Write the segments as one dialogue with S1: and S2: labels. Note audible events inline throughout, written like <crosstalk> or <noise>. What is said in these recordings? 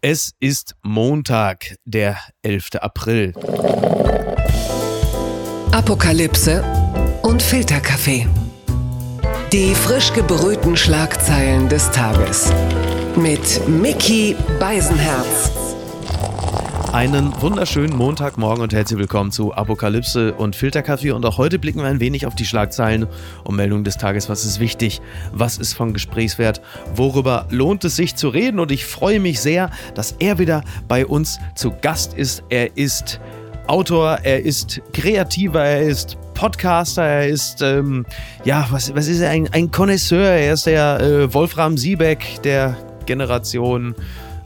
S1: Es ist Montag, der 11. April.
S2: Apokalypse und Filterkaffee. Die frisch gebrühten Schlagzeilen des Tages. Mit Mickey Beisenherz.
S1: Einen wunderschönen Montagmorgen und herzlich willkommen zu Apokalypse und Filterkaffee. Und auch heute blicken wir ein wenig auf die Schlagzeilen und Meldungen des Tages. Was ist wichtig? Was ist von Gesprächswert? Worüber lohnt es sich zu reden? Und ich freue mich sehr, dass er wieder bei uns zu Gast ist. Er ist Autor, er ist Kreativer, er ist Podcaster, er ist, ähm, ja, was, was ist er? Ein, ein Connoisseur. Er ist der äh, Wolfram Siebeck der Generation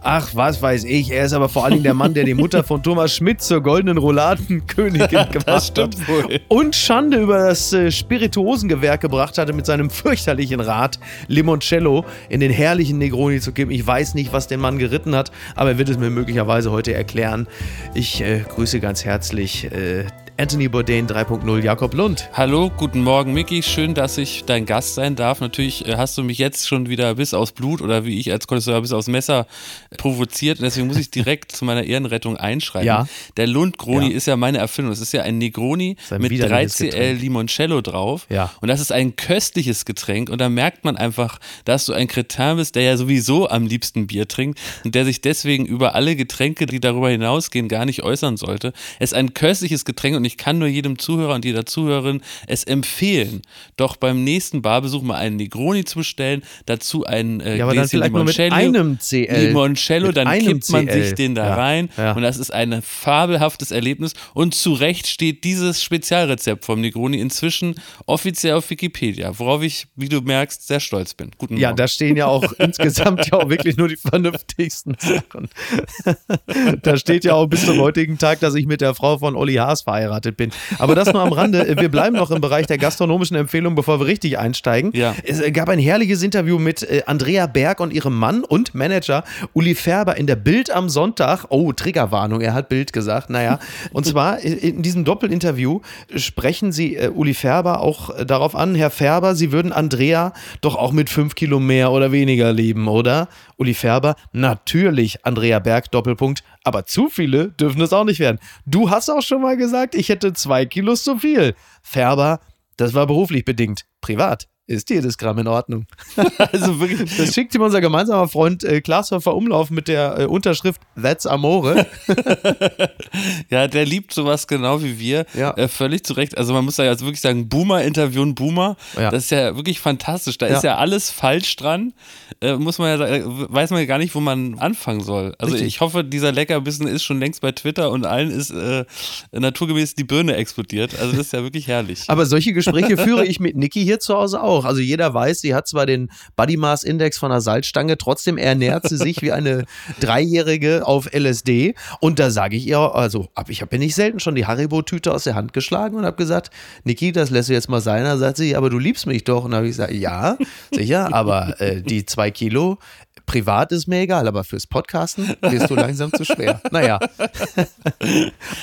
S1: Ach, was weiß ich. Er ist aber vor allen Dingen der Mann, der die Mutter von Thomas Schmidt zur goldenen Rouladenkönigin <laughs> gemacht das stimmt hat. Wohl. Und Schande über das äh, Spirituosengewerk gebracht hatte mit seinem <laughs> fürchterlichen Rat, Limoncello in den herrlichen Negroni zu geben. Ich weiß nicht, was den Mann geritten hat, aber er wird es mir möglicherweise heute erklären. Ich äh, grüße ganz herzlich äh, Anthony Bourdain 3.0 Jakob Lund.
S3: Hallo, guten Morgen, Micky. Schön, dass ich dein Gast sein darf. Natürlich äh, hast du mich jetzt schon wieder bis aus Blut oder wie ich als Konnoisseur bis aus Messer provoziert. Und deswegen muss ich direkt <laughs> zu meiner Ehrenrettung einschreiben. Ja. Der Lund-Groni ja. ist ja meine Erfindung. Es ist ja ein Negroni ein mit 3CL Limoncello drauf. Ja. Und das ist ein köstliches Getränk. Und da merkt man einfach, dass du ein Kretin bist, der ja sowieso am liebsten Bier trinkt und der sich deswegen über alle Getränke, die darüber hinausgehen, gar nicht äußern sollte. Es ist ein köstliches Getränk und ich kann nur jedem Zuhörer und jeder Zuhörerin es empfehlen, doch beim nächsten Barbesuch mal einen Negroni zu bestellen, dazu einen äh,
S1: ja, aber dann vielleicht Limoncello,
S3: mit einem CL. Limoncello, dann kippt man CL. sich den da ja, rein ja. und das ist ein fabelhaftes Erlebnis und zu Recht steht dieses Spezialrezept vom Negroni inzwischen offiziell auf Wikipedia, worauf ich, wie du merkst, sehr stolz bin.
S1: Guten Morgen. Ja, da stehen ja auch insgesamt ja auch wirklich nur die vernünftigsten Sachen. <laughs> da steht ja auch bis zum heutigen Tag, dass ich mit der Frau von Olli Haas verheiratet verheiratet bin. Aber das nur am Rande. Wir bleiben noch im Bereich der gastronomischen Empfehlungen, bevor wir richtig einsteigen. Ja. Es gab ein herrliches Interview mit äh, Andrea Berg und ihrem Mann und Manager Uli Färber in der Bild am Sonntag. Oh, Triggerwarnung, er hat Bild gesagt. Naja, und zwar in diesem Doppelinterview sprechen sie äh, Uli Färber auch äh, darauf an, Herr Färber, Sie würden Andrea doch auch mit fünf Kilo mehr oder weniger lieben, oder? Uli Färber, natürlich Andrea Berg, Doppelpunkt, aber zu viele dürfen es auch nicht werden. Du hast auch schon mal gesagt, ich hätte zwei Kilos zu viel. Färber, das war beruflich bedingt. Privat ist jedes Gramm in Ordnung. <laughs> also wirklich, das schickt ihm unser gemeinsamer Freund äh, Glashäufer Umlauf mit der äh, Unterschrift That's Amore. <laughs>
S3: ja, der liebt sowas genau wie wir. Ja. Äh, völlig zu Recht. Also man muss da jetzt wirklich sagen, Boomer interviewen Boomer. Ja. Das ist ja wirklich fantastisch. Da ja. ist ja alles falsch dran. Äh, muss man ja sagen, äh, weiß man ja gar nicht, wo man anfangen soll. Also Richtig. ich hoffe, dieser Leckerbissen ist schon längst bei Twitter und allen ist äh, naturgemäß die Birne explodiert. Also das ist ja wirklich herrlich.
S1: Aber solche Gespräche führe ich mit Niki hier zu Hause auch auch. Also jeder weiß, sie hat zwar den Body Mass Index von der Salzstange, trotzdem ernährt sie sich wie eine <laughs> Dreijährige auf LSD. Und da sage ich ihr, also ich habe mir nicht selten schon die Haribo-Tüte aus der Hand geschlagen und habe gesagt, Niki, das lässt du jetzt mal sein. Da sagt sie, aber du liebst mich doch. Und da habe ich gesagt, ja, sicher, aber äh, die zwei Kilo, Privat ist mir egal, aber fürs Podcasten wirst du langsam zu schwer. Naja. <laughs>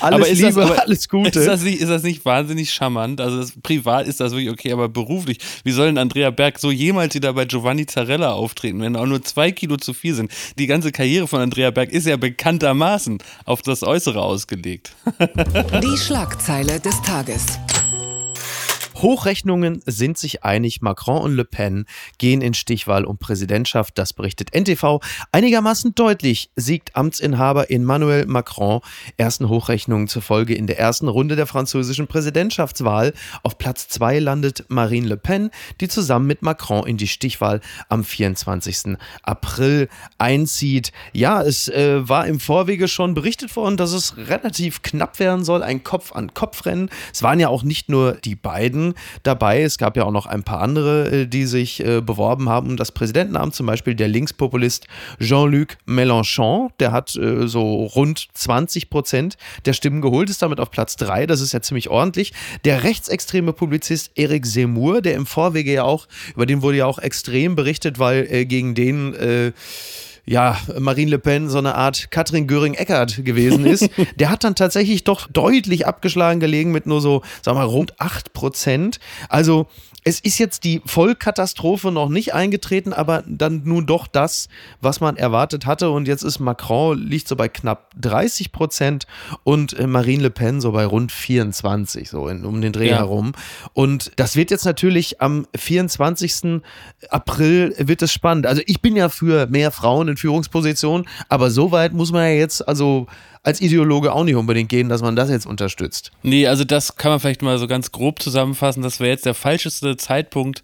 S3: alles aber Liebe, das, aber alles Gute. Ist das, nicht, ist das nicht wahnsinnig charmant? Also das, privat ist das wirklich okay, aber beruflich, wie soll denn Andrea Berg so jemals wieder bei Giovanni Zarella auftreten, wenn auch nur zwei Kilo zu viel sind? Die ganze Karriere von Andrea Berg ist ja bekanntermaßen auf das Äußere ausgelegt.
S2: Die Schlagzeile des Tages.
S1: Hochrechnungen sind sich einig. Macron und Le Pen gehen in Stichwahl um Präsidentschaft. Das berichtet NTV. Einigermaßen deutlich siegt Amtsinhaber Emmanuel Macron ersten Hochrechnungen zufolge in der ersten Runde der französischen Präsidentschaftswahl. Auf Platz zwei landet Marine Le Pen, die zusammen mit Macron in die Stichwahl am 24. April einzieht. Ja, es äh, war im Vorwege schon berichtet worden, dass es relativ knapp werden soll. Ein Kopf-an-Kopf-Rennen. Es waren ja auch nicht nur die beiden dabei. Es gab ja auch noch ein paar andere, äh, die sich äh, beworben haben um das Präsidentenamt, zum Beispiel der Linkspopulist Jean-Luc Mélenchon, der hat äh, so rund 20 Prozent der Stimmen geholt, ist damit auf Platz 3, das ist ja ziemlich ordentlich. Der rechtsextreme Publizist Eric Zemmour, der im Vorwege ja auch, über den wurde ja auch extrem berichtet, weil gegen den ja, Marine Le Pen so eine Art Katrin Göring-Eckert gewesen ist, <laughs> der hat dann tatsächlich doch deutlich abgeschlagen gelegen mit nur so, sagen wir mal, rund 8 Prozent. Also es ist jetzt die Vollkatastrophe noch nicht eingetreten, aber dann nun doch das, was man erwartet hatte. Und jetzt ist Macron liegt so bei knapp 30 Prozent und äh, Marine Le Pen so bei rund 24, so in, um den Dreh ja. herum. Und das wird jetzt natürlich am 24. April wird es spannend. Also ich bin ja für mehr Frauen in Führungspositionen, aber so weit muss man ja jetzt also als Ideologe auch nicht unbedingt gehen, dass man das jetzt unterstützt.
S3: Nee, also das kann man vielleicht mal so ganz grob zusammenfassen. Das wäre jetzt der falscheste Zeitpunkt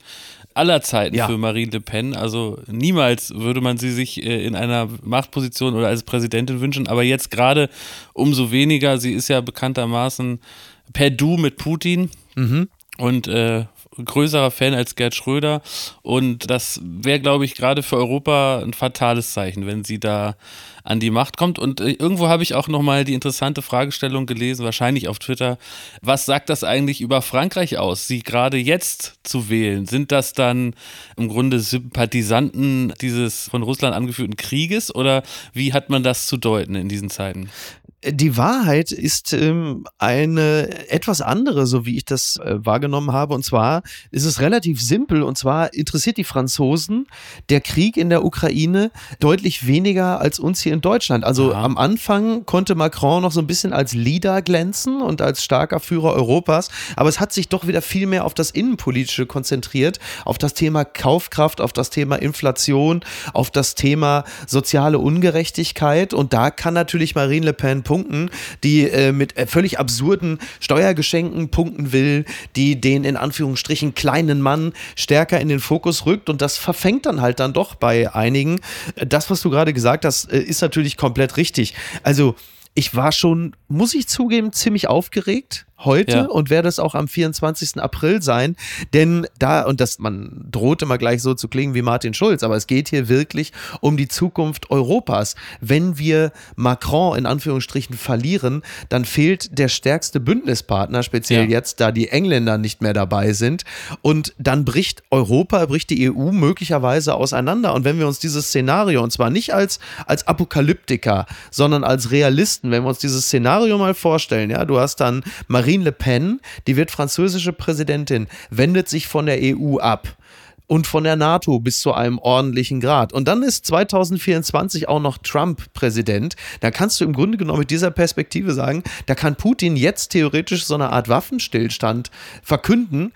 S3: aller Zeiten ja. für Marine Le Pen. Also niemals würde man sie sich äh, in einer Machtposition oder als Präsidentin wünschen, aber jetzt gerade umso weniger. Sie ist ja bekanntermaßen per Du mit Putin. Mhm. Und äh, größerer Fan als Gerd Schröder. Und das wäre, glaube ich, gerade für Europa ein fatales Zeichen, wenn sie da an die Macht kommt. Und äh, irgendwo habe ich auch nochmal die interessante Fragestellung gelesen, wahrscheinlich auf Twitter. Was sagt das eigentlich über Frankreich aus, sie gerade jetzt zu wählen? Sind das dann im Grunde Sympathisanten dieses von Russland angeführten Krieges oder wie hat man das zu deuten in diesen Zeiten?
S1: Die Wahrheit ist ähm, eine etwas andere, so wie ich das äh, wahrgenommen habe. Und zwar ist es relativ simpel. Und zwar interessiert die Franzosen der Krieg in der Ukraine deutlich weniger als uns hier in Deutschland. Also Aha. am Anfang konnte Macron noch so ein bisschen als Leader glänzen und als starker Führer Europas. Aber es hat sich doch wieder viel mehr auf das Innenpolitische konzentriert, auf das Thema Kaufkraft, auf das Thema Inflation, auf das Thema soziale Ungerechtigkeit. Und da kann natürlich Marine Le Pen punkten, die äh, mit äh, völlig absurden Steuergeschenken punkten will, die den in Anführungsstrichen kleinen Mann stärker in den Fokus rückt und das verfängt dann halt dann doch bei einigen. Das, was du gerade gesagt hast, äh, ist natürlich komplett richtig. Also ich war schon, muss ich zugeben, ziemlich aufgeregt heute ja. und werde es auch am 24. April sein, denn da, und das, man droht immer gleich so zu klingen wie Martin Schulz, aber es geht hier wirklich um die Zukunft Europas. Wenn wir Macron in Anführungsstrichen verlieren, dann fehlt der stärkste Bündnispartner, speziell ja. jetzt, da die Engländer nicht mehr dabei sind und dann bricht Europa, bricht die EU möglicherweise auseinander und wenn wir uns dieses Szenario, und zwar nicht als, als Apokalyptiker, sondern als Realisten, wenn wir uns dieses Szenario mal vorstellen, ja, du hast dann Marie Marine Le Pen, die wird französische Präsidentin, wendet sich von der EU ab und von der NATO bis zu einem ordentlichen Grad. Und dann ist 2024 auch noch Trump Präsident. Da kannst du im Grunde genommen mit dieser Perspektive sagen, da kann Putin jetzt theoretisch so eine Art Waffenstillstand verkünden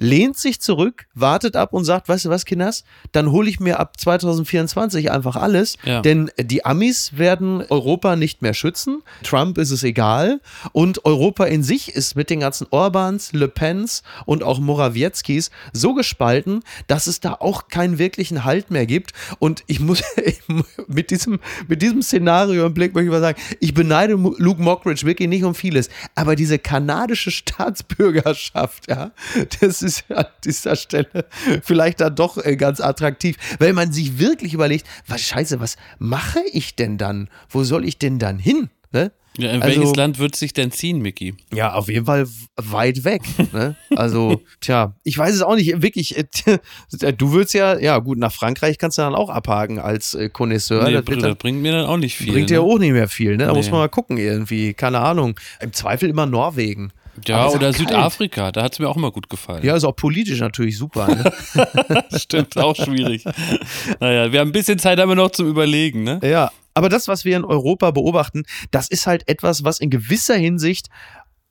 S1: lehnt sich zurück, wartet ab und sagt, weißt du was, Kinders, dann hole ich mir ab 2024 einfach alles, ja. denn die Amis werden Europa nicht mehr schützen, Trump ist es egal. Und Europa in sich ist mit den ganzen Orbans, Le Pens und auch Morawieckis so gespalten, dass es da auch keinen wirklichen Halt mehr gibt. Und ich muss <laughs> mit diesem, mit diesem Szenario im Blick möchte ich mal sagen, ich beneide Luke Mockridge wirklich nicht um vieles, aber diese kanadische <laughs> Staatsbürgerschaft, ja, das ist an dieser Stelle vielleicht dann doch äh, ganz attraktiv, weil man sich wirklich überlegt, was scheiße, was mache ich denn dann? Wo soll ich denn dann hin? Ne?
S3: Ja, in also, welches Land wird sich denn ziehen, Mickey?
S1: Ja, auf jeden Fall weit weg. Ne? Also, tja, ich weiß es auch nicht. Wirklich, äh, du würdest ja, ja gut, nach Frankreich kannst du dann auch abhaken als äh, Connoisseur.
S3: Nee, das, das bringt mir dann auch nicht viel.
S1: Bringt
S3: ne?
S1: ja auch nicht mehr viel, ne? Da nee. muss man mal gucken irgendwie. Keine Ahnung. Im Zweifel immer Norwegen.
S3: Ja, oder Südafrika, da hat es mir auch immer gut gefallen.
S1: Ja, ist auch politisch natürlich super. Ne? <laughs>
S3: Stimmt, auch schwierig. Naja, wir haben ein bisschen Zeit aber noch zum Überlegen, ne?
S1: Ja, aber das, was wir in Europa beobachten, das ist halt etwas, was in gewisser Hinsicht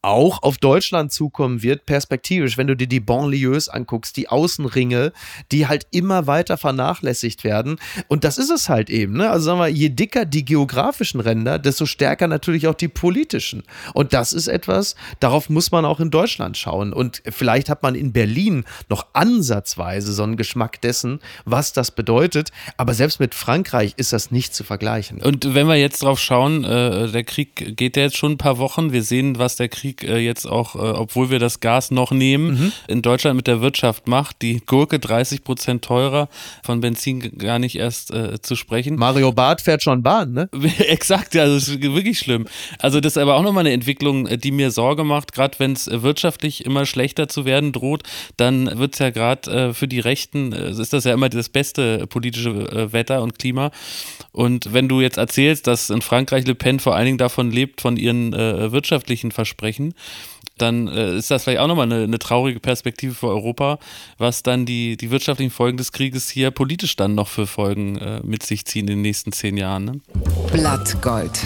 S1: auch auf Deutschland zukommen wird, perspektivisch, wenn du dir die Banlieues anguckst, die Außenringe, die halt immer weiter vernachlässigt werden. Und das ist es halt eben. Ne? Also sagen wir, je dicker die geografischen Ränder, desto stärker natürlich auch die politischen. Und das ist etwas, darauf muss man auch in Deutschland schauen. Und vielleicht hat man in Berlin noch ansatzweise so einen Geschmack dessen, was das bedeutet. Aber selbst mit Frankreich ist das nicht zu vergleichen.
S3: Und wenn wir jetzt drauf schauen, äh, der Krieg geht ja jetzt schon ein paar Wochen. Wir sehen, was der Krieg Politik äh, jetzt auch, äh, obwohl wir das Gas noch nehmen, mhm. in Deutschland mit der Wirtschaft macht. Die Gurke 30 Prozent teurer, von Benzin gar nicht erst äh, zu sprechen.
S1: Mario Barth fährt schon Bahn, ne? <laughs>
S3: Exakt, das ist wirklich schlimm. Also das ist aber auch nochmal eine Entwicklung, die mir Sorge macht, gerade wenn es wirtschaftlich immer schlechter zu werden droht, dann wird es ja gerade äh, für die Rechten, äh, ist das ja immer das beste politische äh, Wetter und Klima. Und wenn du jetzt erzählst, dass in Frankreich Le Pen vor allen Dingen davon lebt, von ihren äh, wirtschaftlichen Versprechen, dann äh, ist das vielleicht auch nochmal eine, eine traurige Perspektive für Europa, was dann die, die wirtschaftlichen Folgen des Krieges hier politisch dann noch für Folgen äh, mit sich ziehen in den nächsten zehn Jahren. Ne?
S2: Blattgold.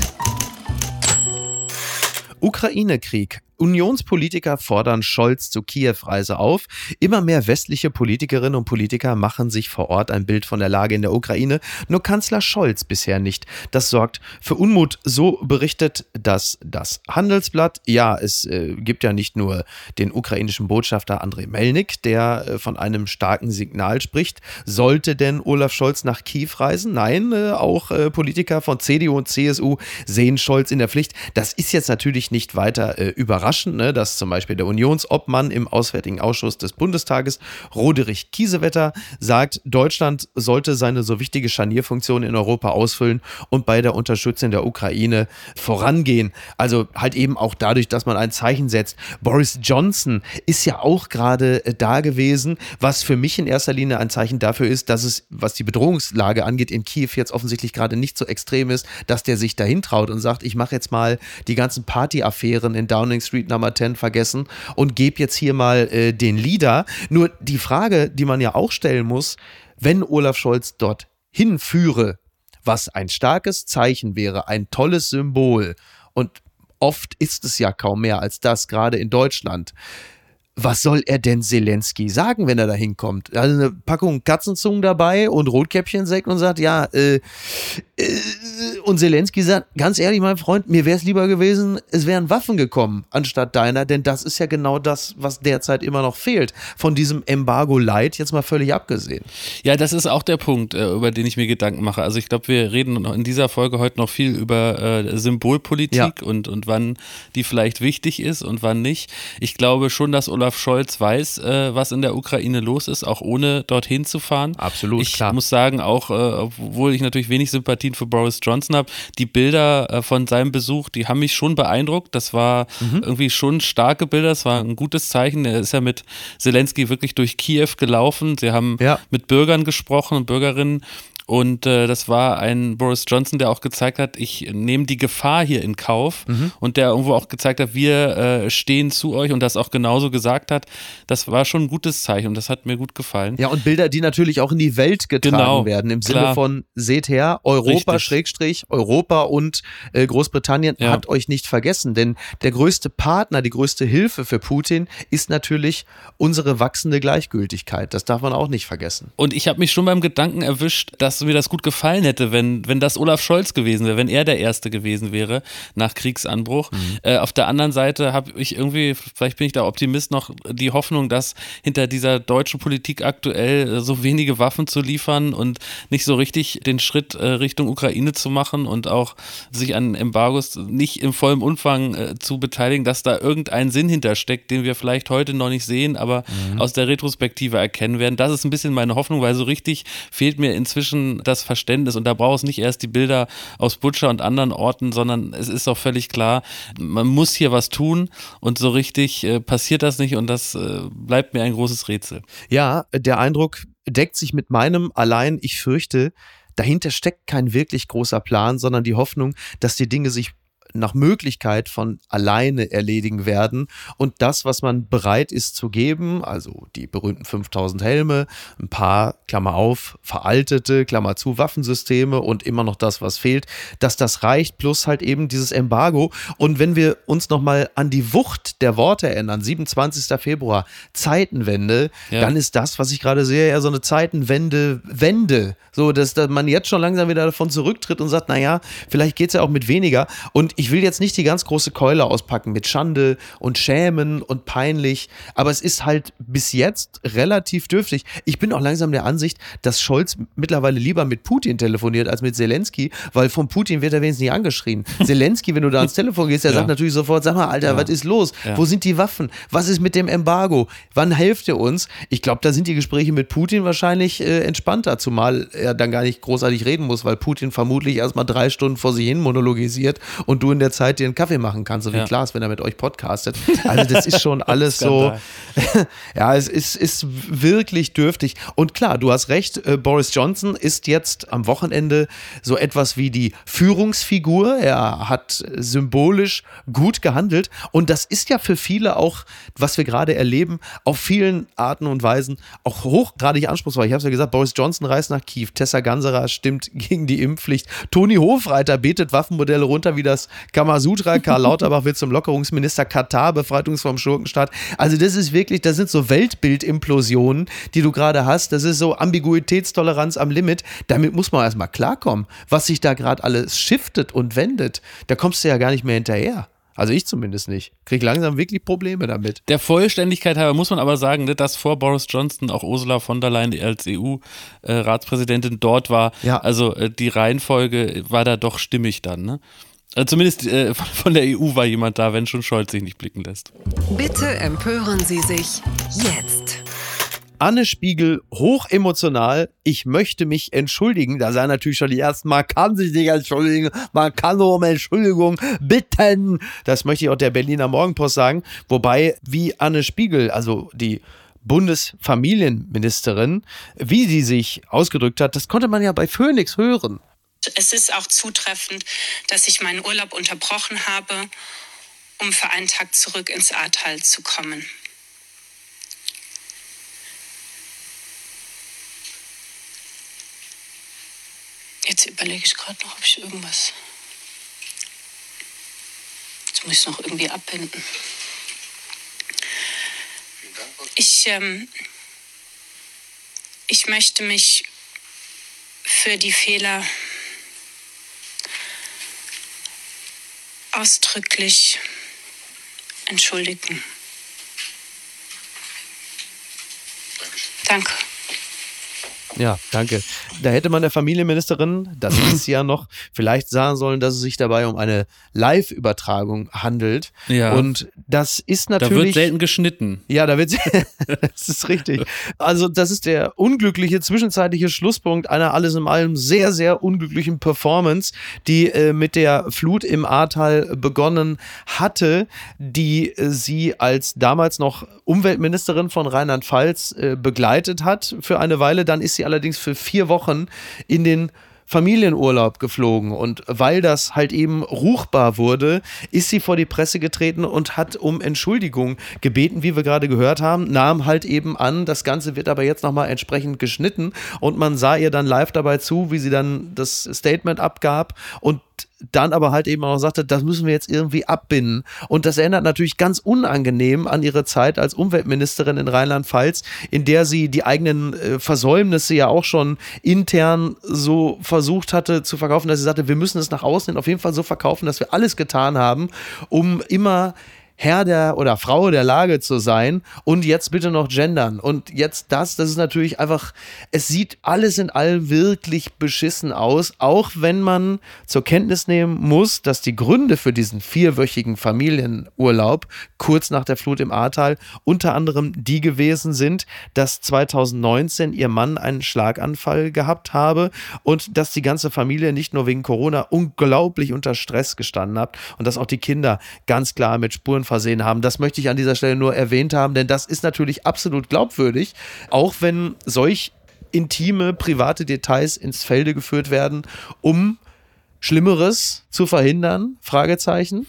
S1: Ukraine-Krieg. Unionspolitiker fordern Scholz zur Kiew-Reise auf. Immer mehr westliche Politikerinnen und Politiker machen sich vor Ort ein Bild von der Lage in der Ukraine, nur Kanzler Scholz bisher nicht. Das sorgt für Unmut. So berichtet das das Handelsblatt. Ja, es äh, gibt ja nicht nur den ukrainischen Botschafter Andrei Melnik, der äh, von einem starken Signal spricht. Sollte denn Olaf Scholz nach Kiew reisen? Nein, äh, auch äh, Politiker von CDU und CSU sehen Scholz in der Pflicht. Das ist jetzt natürlich nicht weiter äh, überraschend überraschend, ne, dass zum Beispiel der Unionsobmann im Auswärtigen Ausschuss des Bundestages, Roderich Kiesewetter, sagt, Deutschland sollte seine so wichtige Scharnierfunktion in Europa ausfüllen und bei der Unterstützung der Ukraine vorangehen. Also halt eben auch dadurch, dass man ein Zeichen setzt. Boris Johnson ist ja auch gerade äh, da gewesen, was für mich in erster Linie ein Zeichen dafür ist, dass es, was die Bedrohungslage angeht, in Kiew jetzt offensichtlich gerade nicht so extrem ist, dass der sich dahin traut und sagt, ich mache jetzt mal die ganzen Partyaffären in Downing Street Street Number 10 vergessen und gebe jetzt hier mal äh, den Leader. Nur die Frage, die man ja auch stellen muss, wenn Olaf Scholz dort hinführe, was ein starkes Zeichen wäre, ein tolles Symbol und oft ist es ja kaum mehr als das, gerade in Deutschland was soll er denn Zelensky sagen, wenn er da hinkommt? Also eine Packung Katzenzungen dabei und Rotkäppchensekt und sagt, ja, äh, äh, und Zelensky sagt, ganz ehrlich, mein Freund, mir wäre es lieber gewesen, es wären Waffen gekommen anstatt deiner, denn das ist ja genau das, was derzeit immer noch fehlt. Von diesem Embargo Light jetzt mal völlig abgesehen.
S3: Ja, das ist auch der Punkt, äh, über den ich mir Gedanken mache. Also ich glaube, wir reden in dieser Folge heute noch viel über äh, Symbolpolitik ja. und, und wann die vielleicht wichtig ist und wann nicht. Ich glaube schon, dass Olaf Olaf Scholz weiß, äh, was in der Ukraine los ist, auch ohne dorthin zu fahren.
S1: Absolut.
S3: Ich klar. muss sagen, auch äh, obwohl ich natürlich wenig Sympathien für Boris Johnson habe, die Bilder äh, von seinem Besuch, die haben mich schon beeindruckt. Das war mhm. irgendwie schon starke Bilder. Das war ein gutes Zeichen. Er ist ja mit Zelensky wirklich durch Kiew gelaufen. Sie haben ja. mit Bürgern gesprochen und Bürgerinnen und äh, das war ein Boris Johnson, der auch gezeigt hat, ich nehme die Gefahr hier in Kauf mhm. und der irgendwo auch gezeigt hat, wir äh, stehen zu euch und das auch genauso gesagt hat. Das war schon ein gutes Zeichen und das hat mir gut gefallen.
S1: Ja, und Bilder, die natürlich auch in die Welt getragen genau, werden, im klar. Sinne von, seht her, Europa. Schrägstrich, Europa und äh, Großbritannien ja. hat euch nicht vergessen, denn der größte Partner, die größte Hilfe für Putin ist natürlich unsere wachsende Gleichgültigkeit. Das darf man auch nicht vergessen.
S3: Und ich habe mich schon beim Gedanken erwischt, dass dass mir das gut gefallen hätte, wenn, wenn das Olaf Scholz gewesen wäre, wenn er der Erste gewesen wäre nach Kriegsanbruch. Mhm. Äh, auf der anderen Seite habe ich irgendwie, vielleicht bin ich da Optimist, noch die Hoffnung, dass hinter dieser deutschen Politik aktuell so wenige Waffen zu liefern und nicht so richtig den Schritt äh, Richtung Ukraine zu machen und auch sich an Embargos nicht im vollen Umfang äh, zu beteiligen, dass da irgendein Sinn hintersteckt, den wir vielleicht heute noch nicht sehen, aber mhm. aus der Retrospektive erkennen werden. Das ist ein bisschen meine Hoffnung, weil so richtig fehlt mir inzwischen das Verständnis. Und da braucht es nicht erst die Bilder aus Butcher und anderen Orten, sondern es ist auch völlig klar, man muss hier was tun. Und so richtig äh, passiert das nicht. Und das äh, bleibt mir ein großes Rätsel.
S1: Ja, der Eindruck deckt sich mit meinem. Allein, ich fürchte, dahinter steckt kein wirklich großer Plan, sondern die Hoffnung, dass die Dinge sich nach Möglichkeit von alleine erledigen werden. Und das, was man bereit ist zu geben, also die berühmten 5000 Helme, ein paar, Klammer auf, veraltete, Klammer zu, Waffensysteme und immer noch das, was fehlt, dass das reicht, plus halt eben dieses Embargo. Und wenn wir uns nochmal an die Wucht der Worte erinnern, 27. Februar, Zeitenwende, ja. dann ist das, was ich gerade sehe, ja so eine Zeitenwende, Wende. So, dass, dass man jetzt schon langsam wieder davon zurücktritt und sagt, naja, vielleicht geht es ja auch mit weniger. Und ich ich will jetzt nicht die ganz große Keule auspacken mit Schande und Schämen und peinlich, aber es ist halt bis jetzt relativ dürftig. Ich bin auch langsam der Ansicht, dass Scholz mittlerweile lieber mit Putin telefoniert als mit Zelensky, weil von Putin wird er wenigstens nicht angeschrien. <laughs> Zelensky, wenn du da ans Telefon gehst, der ja. sagt natürlich sofort, sag mal, Alter, ja. was ist los? Ja. Wo sind die Waffen? Was ist mit dem Embargo? Wann helft ihr uns? Ich glaube, da sind die Gespräche mit Putin wahrscheinlich äh, entspannter, zumal er dann gar nicht großartig reden muss, weil Putin vermutlich erstmal drei Stunden vor sich hin monologisiert und du in der Zeit dir einen Kaffee machen kannst, so wie Klaas, wenn er mit euch podcastet. <laughs> Also das ist schon alles so, <laughs> ja, es ist, ist wirklich dürftig. Und klar, du hast recht, äh, Boris Johnson ist jetzt am Wochenende so etwas wie die Führungsfigur. Er hat symbolisch gut gehandelt und das ist ja für viele auch, was wir gerade erleben, auf vielen Arten und Weisen auch hochgradig anspruchsvoll. Ich habe es ja gesagt, Boris Johnson reist nach Kiew, Tessa Ganserer stimmt gegen die Impfpflicht, Toni Hofreiter betet Waffenmodelle runter wie das Kamasutra, Karl Lauterbach wird zum Lockerungsminister, Katar befreit uns vom Schurkenstaat. Also das ist wirklich, das sind so Weltbildimplosionen, die du gerade hast. Das ist so Ambiguitätstoleranz am Limit. Damit muss man erstmal klarkommen, was sich da gerade alles shiftet und wendet. Da kommst du ja gar nicht mehr hinterher. Also ich zumindest nicht. Krieg langsam wirklich Probleme damit.
S3: Der Vollständigkeit halber muss man aber sagen, ne, dass vor Boris Johnson auch Ursula von der Leyen als EU-Ratspräsidentin dort war. Ja. Also äh, die Reihenfolge war da doch stimmig dann. Ne? Also zumindest äh, <laughs> von der EU war jemand da, wenn schon Scholz sich nicht blicken lässt.
S2: Bitte empören Sie sich jetzt.
S1: Anne Spiegel hochemotional. Ich möchte mich entschuldigen. Da sei natürlich schon die ersten, man kann sich nicht entschuldigen, man kann nur um Entschuldigung bitten. Das möchte ich auch der Berliner Morgenpost sagen. Wobei, wie Anne Spiegel, also die Bundesfamilienministerin, wie sie sich ausgedrückt hat, das konnte man ja bei Phoenix hören.
S4: Es ist auch zutreffend, dass ich meinen Urlaub unterbrochen habe, um für einen Tag zurück ins Ahrtal zu kommen. Jetzt überlege ich gerade noch, ob ich irgendwas. Jetzt muss ich es noch irgendwie abbinden. Ich, ähm, ich möchte mich für die Fehler ausdrücklich entschuldigen. Danke.
S1: Ja, danke. Da hätte man der Familienministerin, das <laughs> ist sie ja noch, vielleicht sagen sollen, dass es sich dabei um eine Live-Übertragung handelt. Ja. Und das ist natürlich. Da
S3: wird selten geschnitten.
S1: Ja, da wird. <laughs> <laughs> das ist richtig. Also, das ist der unglückliche zwischenzeitliche Schlusspunkt einer alles in allem sehr, sehr unglücklichen Performance, die äh, mit der Flut im Ahrtal begonnen hatte, die äh, sie als damals noch Umweltministerin von Rheinland-Pfalz äh, begleitet hat für eine Weile. Dann ist sie allerdings für vier Wochen in den Familienurlaub geflogen. Und weil das halt eben ruchbar wurde, ist sie vor die Presse getreten und hat um Entschuldigung gebeten, wie wir gerade gehört haben, nahm halt eben an, das Ganze wird aber jetzt nochmal entsprechend geschnitten und man sah ihr dann live dabei zu, wie sie dann das Statement abgab. Und dann aber halt eben auch sagte, das müssen wir jetzt irgendwie abbinden. Und das erinnert natürlich ganz unangenehm an ihre Zeit als Umweltministerin in Rheinland-Pfalz, in der sie die eigenen äh, Versäumnisse ja auch schon intern so versucht hatte zu verkaufen, dass sie sagte, wir müssen es nach außen hin auf jeden Fall so verkaufen, dass wir alles getan haben, um immer Herr der oder Frau der Lage zu sein und jetzt bitte noch gendern. Und jetzt das, das ist natürlich einfach, es sieht alles in allem wirklich beschissen aus, auch wenn man zur Kenntnis nehmen muss, dass die Gründe für diesen vierwöchigen Familienurlaub kurz nach der Flut im Ahrtal unter anderem die gewesen sind, dass 2019 ihr Mann einen Schlaganfall gehabt habe und dass die ganze Familie nicht nur wegen Corona unglaublich unter Stress gestanden hat und dass auch die Kinder ganz klar mit Spuren versehen haben. Das möchte ich an dieser Stelle nur erwähnt haben, denn das ist natürlich absolut glaubwürdig, auch wenn solch intime, private Details ins Felde geführt werden, um Schlimmeres zu verhindern? Fragezeichen.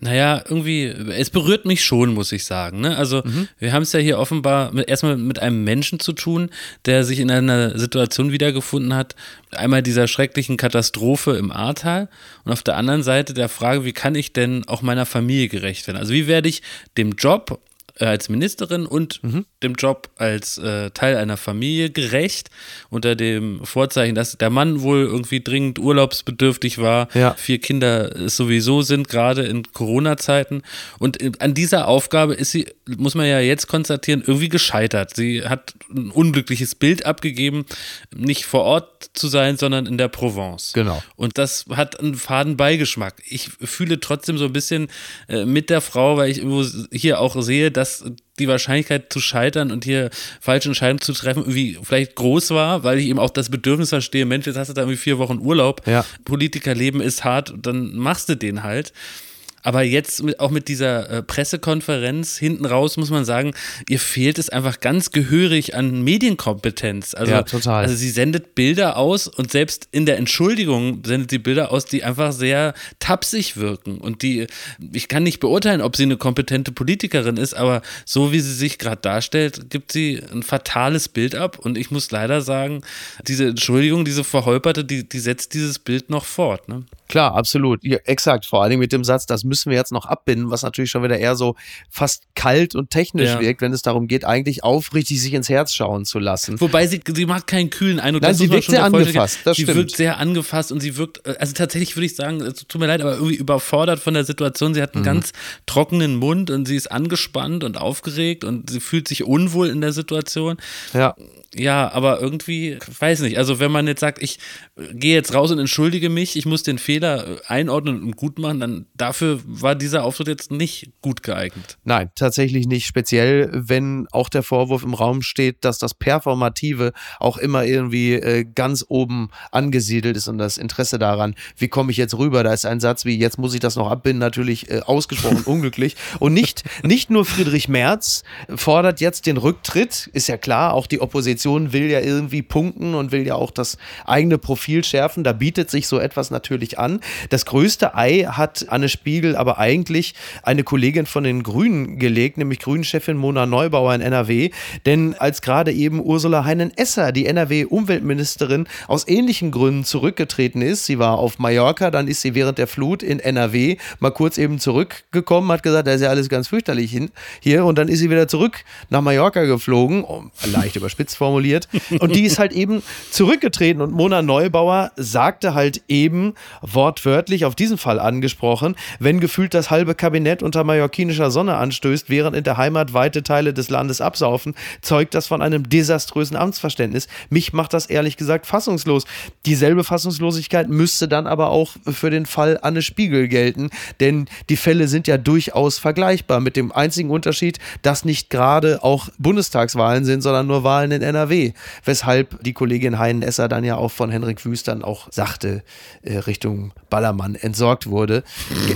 S3: Naja, irgendwie, es berührt mich schon, muss ich sagen. Ne? Also, mhm. wir haben es ja hier offenbar mit, erstmal mit einem Menschen zu tun, der sich in einer Situation wiedergefunden hat. Einmal dieser schrecklichen Katastrophe im Ahrtal und auf der anderen Seite der Frage, wie kann ich denn auch meiner Familie gerecht werden? Also, wie werde ich dem Job als Ministerin und mhm. dem Job als äh, Teil einer Familie gerecht, unter dem Vorzeichen, dass der Mann wohl irgendwie dringend urlaubsbedürftig war, ja. vier Kinder sowieso sind, gerade in Corona-Zeiten. Und an dieser Aufgabe ist sie, muss man ja jetzt konstatieren, irgendwie gescheitert. Sie hat ein unglückliches Bild abgegeben, nicht vor Ort zu sein, sondern in der Provence.
S1: Genau.
S3: Und das hat einen faden Beigeschmack. Ich fühle trotzdem so ein bisschen äh, mit der Frau, weil ich hier auch sehe, dass die Wahrscheinlichkeit zu scheitern und hier falsche Entscheidungen zu treffen irgendwie vielleicht groß war, weil ich eben auch das Bedürfnis verstehe, Mensch, jetzt hast du da irgendwie vier Wochen Urlaub, ja. Politikerleben ist hart, dann machst du den halt. Aber jetzt auch mit dieser äh, Pressekonferenz hinten raus muss man sagen, ihr fehlt es einfach ganz gehörig an Medienkompetenz. Also,
S1: ja, total.
S3: Also sie sendet Bilder aus und selbst in der Entschuldigung sendet sie Bilder aus, die einfach sehr tapsig wirken. Und die, ich kann nicht beurteilen, ob sie eine kompetente Politikerin ist, aber so wie sie sich gerade darstellt, gibt sie ein fatales Bild ab. Und ich muss leider sagen, diese Entschuldigung, diese verholperte, die, die setzt dieses Bild noch fort. Ne?
S1: Klar, absolut. Ja, exakt. Vor allem mit dem Satz, das müssen wir jetzt noch abbinden, was natürlich schon wieder eher so fast kalt und technisch ja. wirkt, wenn es darum geht, eigentlich aufrichtig sich ins Herz schauen zu lassen.
S3: Wobei sie, sie macht keinen kühlen Eindruck.
S1: Nein, sie wirkt sehr angefasst. Das
S3: sie
S1: stimmt.
S3: wirkt sehr angefasst und sie wirkt, äh, also tatsächlich würde ich sagen, es tut mir leid, aber irgendwie überfordert von der Situation. Sie hat einen mhm. ganz trockenen Mund und sie ist angespannt und aufgeregt und sie fühlt sich unwohl in der Situation.
S1: Ja
S3: ja, aber irgendwie, weiß nicht, also wenn man jetzt sagt, ich äh, gehe jetzt raus und entschuldige mich, ich muss den Fehler äh, einordnen und gut machen, dann dafür war dieser Auftritt jetzt nicht gut geeignet.
S1: Nein, tatsächlich nicht. Speziell, wenn auch der Vorwurf im Raum steht, dass das Performative auch immer irgendwie äh, ganz oben angesiedelt ist und das Interesse daran, wie komme ich jetzt rüber? Da ist ein Satz wie, jetzt muss ich das noch abbinden, natürlich äh, ausgesprochen <laughs> unglücklich. Und nicht, nicht nur Friedrich Merz fordert jetzt den Rücktritt, ist ja klar, auch die Opposition will ja irgendwie punkten und will ja auch das eigene Profil schärfen. Da bietet sich so etwas natürlich an. Das größte Ei hat Anne Spiegel aber eigentlich eine Kollegin von den Grünen gelegt, nämlich Grünchefin Mona Neubauer in NRW. Denn als gerade eben Ursula Heinen-Esser, die NRW-Umweltministerin, aus ähnlichen Gründen zurückgetreten ist, sie war auf Mallorca, dann ist sie während der Flut in NRW mal kurz eben zurückgekommen, hat gesagt, da ist ja alles ganz fürchterlich hier und dann ist sie wieder zurück nach Mallorca geflogen, leicht überspitzt formuliert. Und die ist halt eben zurückgetreten und Mona Neubauer sagte halt eben wortwörtlich auf diesen Fall angesprochen, wenn gefühlt das halbe Kabinett unter mallorquinischer Sonne anstößt, während in der Heimat weite Teile des Landes absaufen, zeugt das von einem desaströsen Amtsverständnis. Mich macht das ehrlich gesagt fassungslos. Dieselbe Fassungslosigkeit müsste dann aber auch für den Fall Anne Spiegel gelten, denn die Fälle sind ja durchaus vergleichbar mit dem einzigen Unterschied, dass nicht gerade auch Bundestagswahlen sind, sondern nur Wahlen in NRW. Weshalb die Kollegin Heinen-Esser dann ja auch von Henrik Wüst dann auch sagte, äh, Richtung Ballermann entsorgt wurde.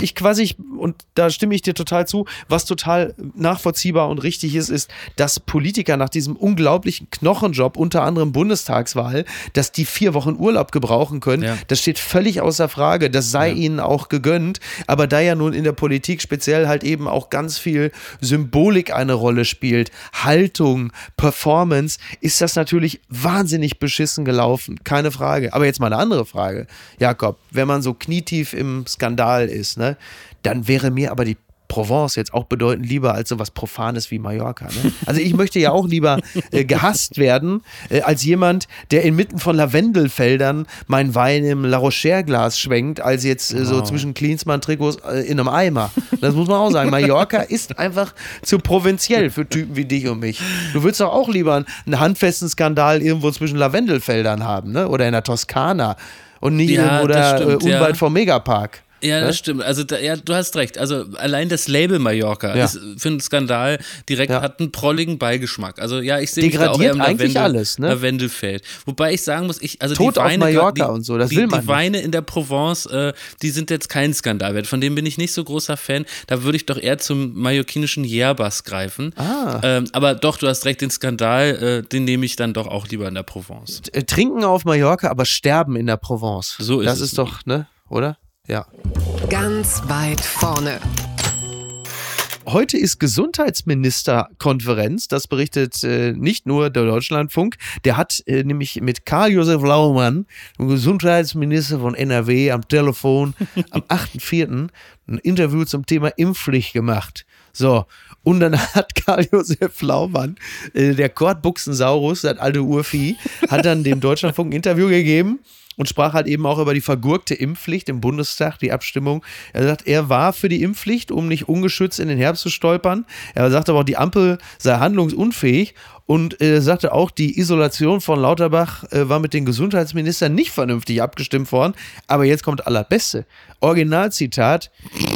S1: Ich quasi, und da stimme ich dir total zu, was total nachvollziehbar und richtig ist, ist, dass Politiker nach diesem unglaublichen Knochenjob, unter anderem Bundestagswahl, dass die vier Wochen Urlaub gebrauchen können, ja. das steht völlig außer Frage. Das sei ja. ihnen auch gegönnt. Aber da ja nun in der Politik speziell halt eben auch ganz viel Symbolik eine Rolle spielt, Haltung, Performance, ist ist das natürlich wahnsinnig beschissen gelaufen, keine Frage. Aber jetzt mal eine andere Frage, Jakob, wenn man so knietief im Skandal ist, ne, dann wäre mir aber die Provence jetzt auch bedeutend lieber als so was Profanes wie Mallorca. Ne? Also ich möchte ja auch lieber äh, gehasst werden, äh, als jemand, der inmitten von Lavendelfeldern mein Wein im La Rocher-Glas schwenkt, als jetzt äh, so zwischen Klinsmann-Trikots äh, in einem Eimer. Das muss man auch sagen. Mallorca ist einfach zu provinziell für Typen wie dich und mich. Du würdest doch auch lieber einen handfesten Skandal irgendwo zwischen Lavendelfeldern haben, ne? Oder in der Toskana und nicht ja, irgendwo da äh, unweit ja. vom Megapark.
S3: Ja, das stimmt. Also da, ja, du hast recht. Also allein das Label Mallorca ja. ist für einen Skandal direkt ja. hat einen prolligen Beigeschmack. Also ja, ich sehe mich da auch eher im
S1: eigentlich Lavendel, alles, ne?
S3: Lavendelfeld. Wobei ich sagen muss, ich also
S1: Tod
S3: die Weine,
S1: auf Mallorca die, und so, das
S3: die,
S1: will man.
S3: Die Weine in der Provence, äh, die sind jetzt kein Skandalwert. Von dem bin ich nicht so großer Fan. Da würde ich doch eher zum mallorquinischen Yerbas greifen.
S1: Ah.
S3: Ähm, aber doch, du hast recht, den Skandal, äh, den nehme ich dann doch auch lieber in der Provence.
S1: Trinken auf Mallorca, aber sterben in der Provence.
S3: So ist
S1: das
S3: es.
S1: Das ist doch, ne, oder? Ja.
S2: Ganz weit vorne.
S1: heute ist Gesundheitsministerkonferenz. Das berichtet äh, nicht nur der Deutschlandfunk. Der hat äh, nämlich mit Karl-Josef Laumann, dem Gesundheitsminister von NRW, am Telefon <laughs> am 8.4. ein Interview zum Thema Impfpflicht gemacht. So, und dann hat Karl-Josef Laumann, äh, der Kordbuchsensaurus, das alte Urvieh, hat dann dem Deutschlandfunk ein Interview gegeben und sprach halt eben auch über die vergurkte Impfpflicht im Bundestag, die Abstimmung. Er sagt, er war für die Impfpflicht, um nicht ungeschützt in den Herbst zu stolpern. Er sagte aber auch, die Ampel sei handlungsunfähig und er sagte auch, die Isolation von Lauterbach äh, war mit den Gesundheitsministern nicht vernünftig abgestimmt worden. Aber jetzt kommt allerbeste. Originalzitat,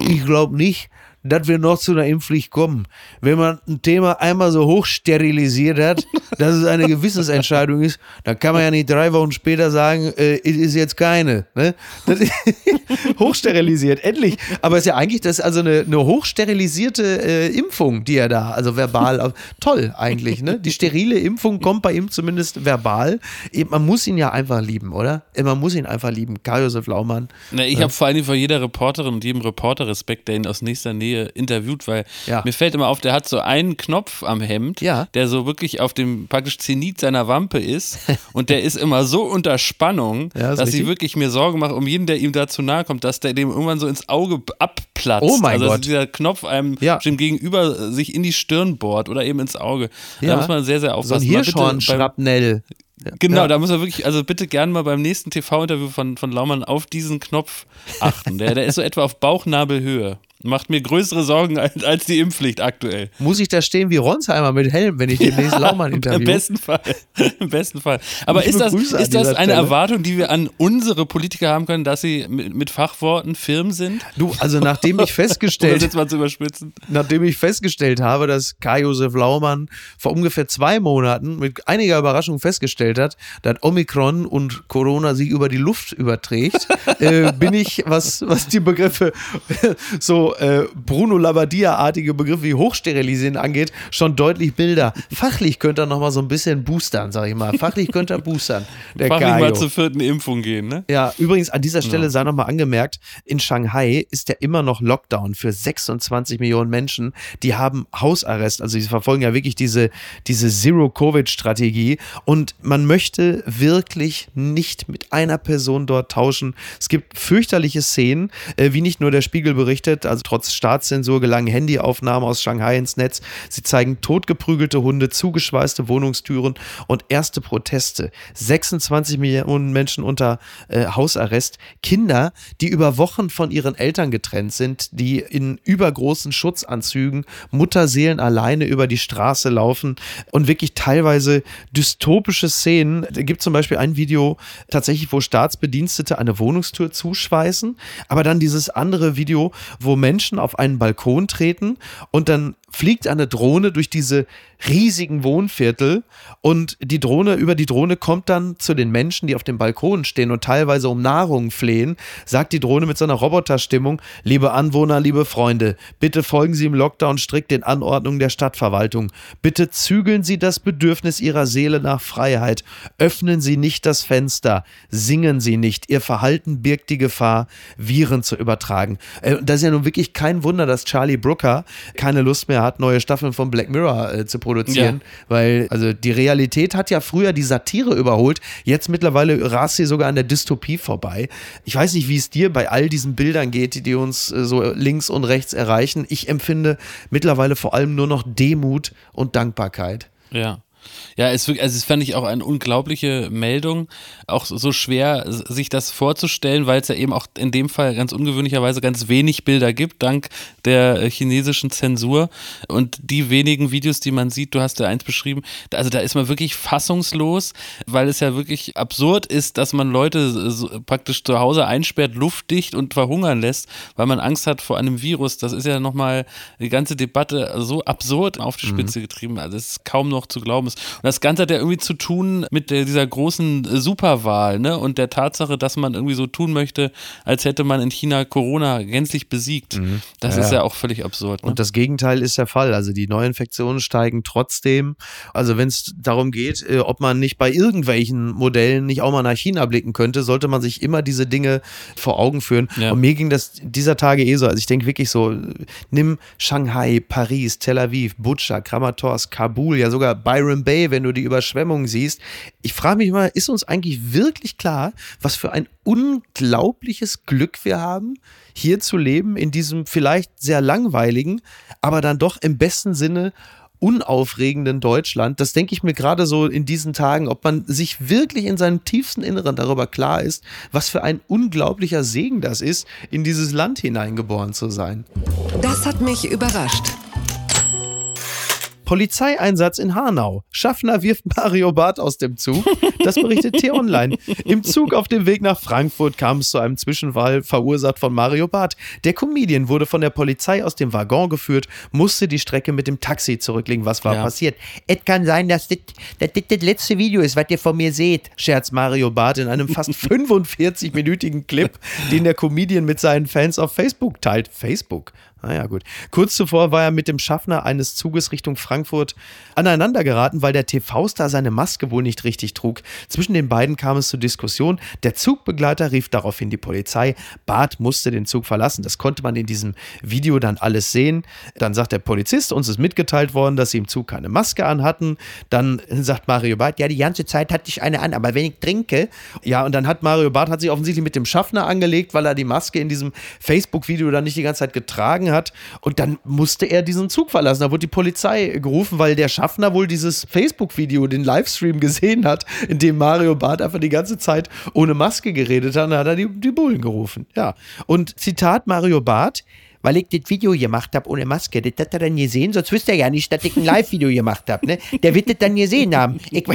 S1: ich glaube nicht, dass wir noch zu einer Impfpflicht kommen. Wenn man ein Thema einmal so hoch sterilisiert hat, <laughs> dass es eine Gewissensentscheidung ist, dann kann man ja nicht drei Wochen später sagen, äh, es ist jetzt keine. Ne? Das ist <laughs> hochsterilisiert, endlich. Aber es ist ja eigentlich das ist also eine, eine hochsterilisierte äh, Impfung, die er da, also verbal, toll eigentlich. Ne? Die sterile Impfung kommt bei ihm zumindest verbal. Man muss ihn ja einfach lieben, oder? Man muss ihn einfach lieben. Karl-Josef Laumann.
S3: Na, ich ja. habe vor allem vor jeder Reporterin und jedem Reporter Respekt, der ihn aus nächster Nähe Serie interviewt, weil ja. mir fällt immer auf, der hat so einen Knopf am Hemd, ja. der so wirklich auf dem praktisch Zenit seiner Wampe ist <laughs> und der ist immer so unter Spannung, ja, dass ich wirklich mir Sorgen mache um jeden, der ihm da zu nahe kommt, dass der dem irgendwann so ins Auge abplatzt.
S1: Oh mein
S3: also,
S1: Gott.
S3: dass dieser Knopf einem ja. gegenüber sich in die Stirn bohrt oder eben ins Auge. Da muss man sehr, sehr aufpassen.
S1: So ein Hirschhorn-Schrapnell.
S3: Genau, ja. da muss er wirklich, also bitte gerne mal beim nächsten TV-Interview von, von Laumann auf diesen Knopf achten. Der, der ist so etwa auf Bauchnabelhöhe. Macht mir größere Sorgen als, als, die Impfpflicht aktuell.
S1: Muss ich da stehen wie Ronsheimer mit Helm, wenn ich demnächst ja, Laumann interview?
S3: Im besten Fall. Im besten Fall. Aber ist das, ist das eine Stelle. Erwartung, die wir an unsere Politiker haben können, dass sie mit, mit Fachworten firm sind?
S1: Du, also nachdem ich <laughs> festgestellt,
S3: jetzt mal zu überspitzen.
S1: nachdem ich festgestellt habe, dass Kai-Josef Laumann vor ungefähr zwei Monaten mit einiger Überraschung festgestellt hat, dass Omikron und Corona sich über die Luft überträgt, <laughs> äh, bin ich, was, was die Begriffe so äh, Bruno Labbadia-artige Begriffe wie Hochsterilisieren angeht, schon deutlich milder. Fachlich könnte er nochmal so ein bisschen boostern, sag ich mal. Fachlich könnte er boostern.
S3: Der Fachlich Gaio. mal zur vierten Impfung gehen, ne?
S1: Ja, übrigens an dieser Stelle ja. sei nochmal angemerkt, in Shanghai ist ja immer noch Lockdown für 26 Millionen Menschen. Die haben Hausarrest, also sie verfolgen ja wirklich diese, diese Zero-Covid-Strategie und man möchte wirklich nicht mit einer Person dort tauschen. Es gibt fürchterliche Szenen, äh, wie nicht nur der Spiegel berichtet, also trotz Staatszensur gelangen Handyaufnahmen aus Shanghai ins Netz. Sie zeigen totgeprügelte Hunde, zugeschweißte Wohnungstüren und erste Proteste. 26 Millionen Menschen unter äh, Hausarrest. Kinder, die über Wochen von ihren Eltern getrennt sind, die in übergroßen Schutzanzügen, Mutterseelen alleine über die Straße laufen und wirklich teilweise dystopische Szenen. Da gibt zum Beispiel ein Video tatsächlich, wo Staatsbedienstete eine Wohnungstür zuschweißen, aber dann dieses andere Video, wo Menschen auf einen Balkon treten und dann fliegt eine Drohne durch diese riesigen Wohnviertel und die Drohne, über die Drohne kommt dann zu den Menschen, die auf dem Balkon stehen und teilweise um Nahrung flehen, sagt die Drohne mit so einer Roboterstimmung, liebe Anwohner, liebe Freunde, bitte folgen Sie im Lockdown strikt den Anordnungen der Stadtverwaltung. Bitte zügeln Sie das Bedürfnis Ihrer Seele nach Freiheit. Öffnen Sie nicht das Fenster. Singen Sie nicht. Ihr Verhalten birgt die Gefahr, Viren zu übertragen. Äh, das ist ja nun wirklich kein Wunder, dass Charlie Brooker keine Lust mehr hat, neue Staffeln von Black Mirror äh, zu produzieren, ja. weil also die Realität hat ja früher die Satire überholt, jetzt mittlerweile rast sie sogar an der Dystopie vorbei. Ich weiß nicht, wie es dir bei all diesen Bildern geht, die uns äh, so links und rechts erreichen. Ich empfinde mittlerweile vor allem nur noch Demut und Dankbarkeit.
S3: Ja. Ja, es, also es fand ich auch eine unglaubliche Meldung. Auch so schwer, sich das vorzustellen, weil es ja eben auch in dem Fall ganz ungewöhnlicherweise ganz wenig Bilder gibt, dank der äh, chinesischen Zensur. Und die wenigen Videos, die man sieht, du hast ja eins beschrieben, also da ist man wirklich fassungslos, weil es ja wirklich absurd ist, dass man Leute so praktisch zu Hause einsperrt, luftdicht und verhungern lässt, weil man Angst hat vor einem Virus. Das ist ja nochmal die ganze Debatte so absurd auf die mhm. Spitze getrieben. Also es ist kaum noch zu glauben muss. Und das Ganze hat ja irgendwie zu tun mit dieser großen Superwahl, ne? Und der Tatsache, dass man irgendwie so tun möchte, als hätte man in China Corona gänzlich besiegt. Mhm. Das ja, ist ja auch völlig absurd.
S1: Ne? Und das Gegenteil ist der Fall. Also die Neuinfektionen steigen trotzdem. Also wenn es darum geht, äh, ob man nicht bei irgendwelchen Modellen nicht auch mal nach China blicken könnte, sollte man sich immer diese Dinge vor Augen führen. Ja. Und mir ging das dieser Tage eh so. Also ich denke wirklich so, nimm Shanghai, Paris, Tel Aviv, Butscha, Kramatorsk, Kabul, ja sogar Byron Bay, wenn du die Überschwemmungen siehst. Ich frage mich mal, ist uns eigentlich wirklich klar, was für ein unglaubliches Glück wir haben, hier zu leben, in diesem vielleicht sehr langweiligen, aber dann doch im besten Sinne unaufregenden Deutschland. Das denke ich mir gerade so in diesen Tagen, ob man sich wirklich in seinem tiefsten Inneren darüber klar ist, was für ein unglaublicher Segen das ist, in dieses Land hineingeboren zu sein.
S2: Das hat mich überrascht.
S1: Polizeieinsatz in Hanau. Schaffner wirft Mario Barth aus dem Zug. Das berichtet T-Online. Im Zug auf dem Weg nach Frankfurt kam es zu einem Zwischenfall, verursacht von Mario Barth. Der Comedian wurde von der Polizei aus dem Waggon geführt, musste die Strecke mit dem Taxi zurücklegen. Was war ja. passiert? Es kann sein, dass das, das, das, das letzte Video ist, was ihr von mir seht, scherzt Mario Barth in einem fast <laughs> 45-minütigen Clip, den der Comedian mit seinen Fans auf Facebook teilt. Facebook? Naja, gut. Kurz zuvor war er mit dem Schaffner eines Zuges Richtung Frankfurt aneinander geraten, weil der TV-Star seine Maske wohl nicht richtig trug. Zwischen den beiden kam es zur Diskussion. Der Zugbegleiter rief daraufhin die Polizei. Bart musste den Zug verlassen. Das konnte man in diesem Video dann alles sehen. Dann sagt der Polizist, uns ist mitgeteilt worden, dass sie im Zug keine Maske anhatten. Dann sagt Mario Barth, ja, die ganze Zeit hatte ich eine an, aber wenn ich trinke. Ja, und dann hat Mario Barth hat sich offensichtlich mit dem Schaffner angelegt, weil er die Maske in diesem Facebook-Video dann nicht die ganze Zeit getragen hat. Und dann musste er diesen Zug verlassen. Da wurde die Polizei gerufen, weil der Schaffner wohl dieses Facebook-Video, den Livestream gesehen hat, in dem Mario Barth einfach die ganze Zeit ohne Maske geredet hat. Dann hat er die, die Bullen gerufen. Ja. Und Zitat Mario Barth weil ich das Video gemacht habe ohne Maske. Das hat er dann gesehen, sonst wüsste er ja nicht, dass ich ein Live-Video gemacht habe. Ne? Der wird das dann gesehen haben. Ich,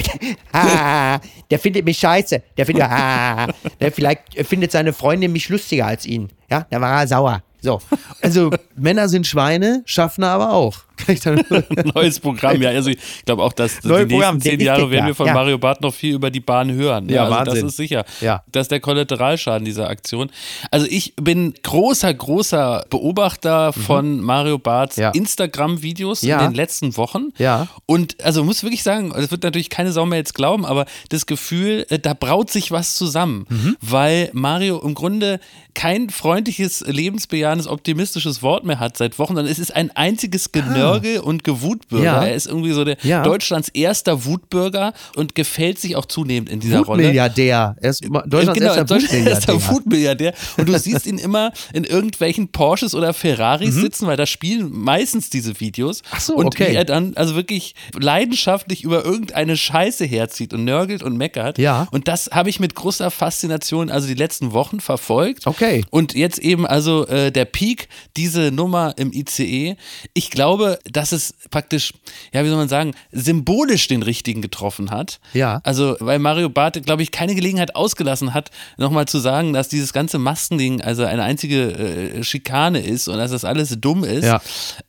S1: ah, <laughs> der findet mich scheiße. Der findet, ah, der vielleicht findet seine Freundin mich lustiger als ihn. Ja, da war er sauer. So. Also Männer sind Schweine, Schaffner aber auch. <laughs>
S3: Neues Programm, ja. Also ich glaube auch, dass Neue die Programm, nächsten zehn Jahre werden wir von ja. Mario Barth noch viel über die Bahn hören. Ja, also Wahnsinn. das ist sicher. Ja. Das ist der Kollateralschaden dieser Aktion. Also ich bin großer, großer Beobachter mhm. von Mario Barths ja. Instagram-Videos ja. in den letzten Wochen. Ja. Und also muss wirklich sagen, das wird natürlich keine Sau mehr jetzt glauben, aber das Gefühl, äh, da braut sich was zusammen. Mhm. Weil Mario im Grunde kein freundliches, lebensbejahendes, optimistisches Wort mehr hat seit Wochen, sondern es ist ein einziges Genörgel Nörgel und Gewutbürger. Ja. Er ist irgendwie so der ja. Deutschlands erster Wutbürger und gefällt sich auch zunehmend in dieser Rolle.
S1: Milliardär. Er ist Deutschlands genau, erster Wutmilliardär.
S3: Wutmilliardär. Und du siehst ihn immer in irgendwelchen Porsches oder Ferraris mhm. sitzen, weil da spielen meistens diese Videos.
S1: Ach so,
S3: und
S1: okay.
S3: wie er dann also wirklich leidenschaftlich über irgendeine Scheiße herzieht und nörgelt und meckert. Ja. Und das habe ich mit großer Faszination also die letzten Wochen verfolgt.
S1: Okay.
S3: Und jetzt eben also äh, der Peak, diese Nummer im ICE. Ich glaube, dass es praktisch, ja, wie soll man sagen, symbolisch den richtigen getroffen hat. Ja. Also, weil Mario Barth, glaube ich, keine Gelegenheit ausgelassen hat, nochmal zu sagen, dass dieses ganze Maskending also eine einzige äh, Schikane ist und dass das alles dumm ist. Ja.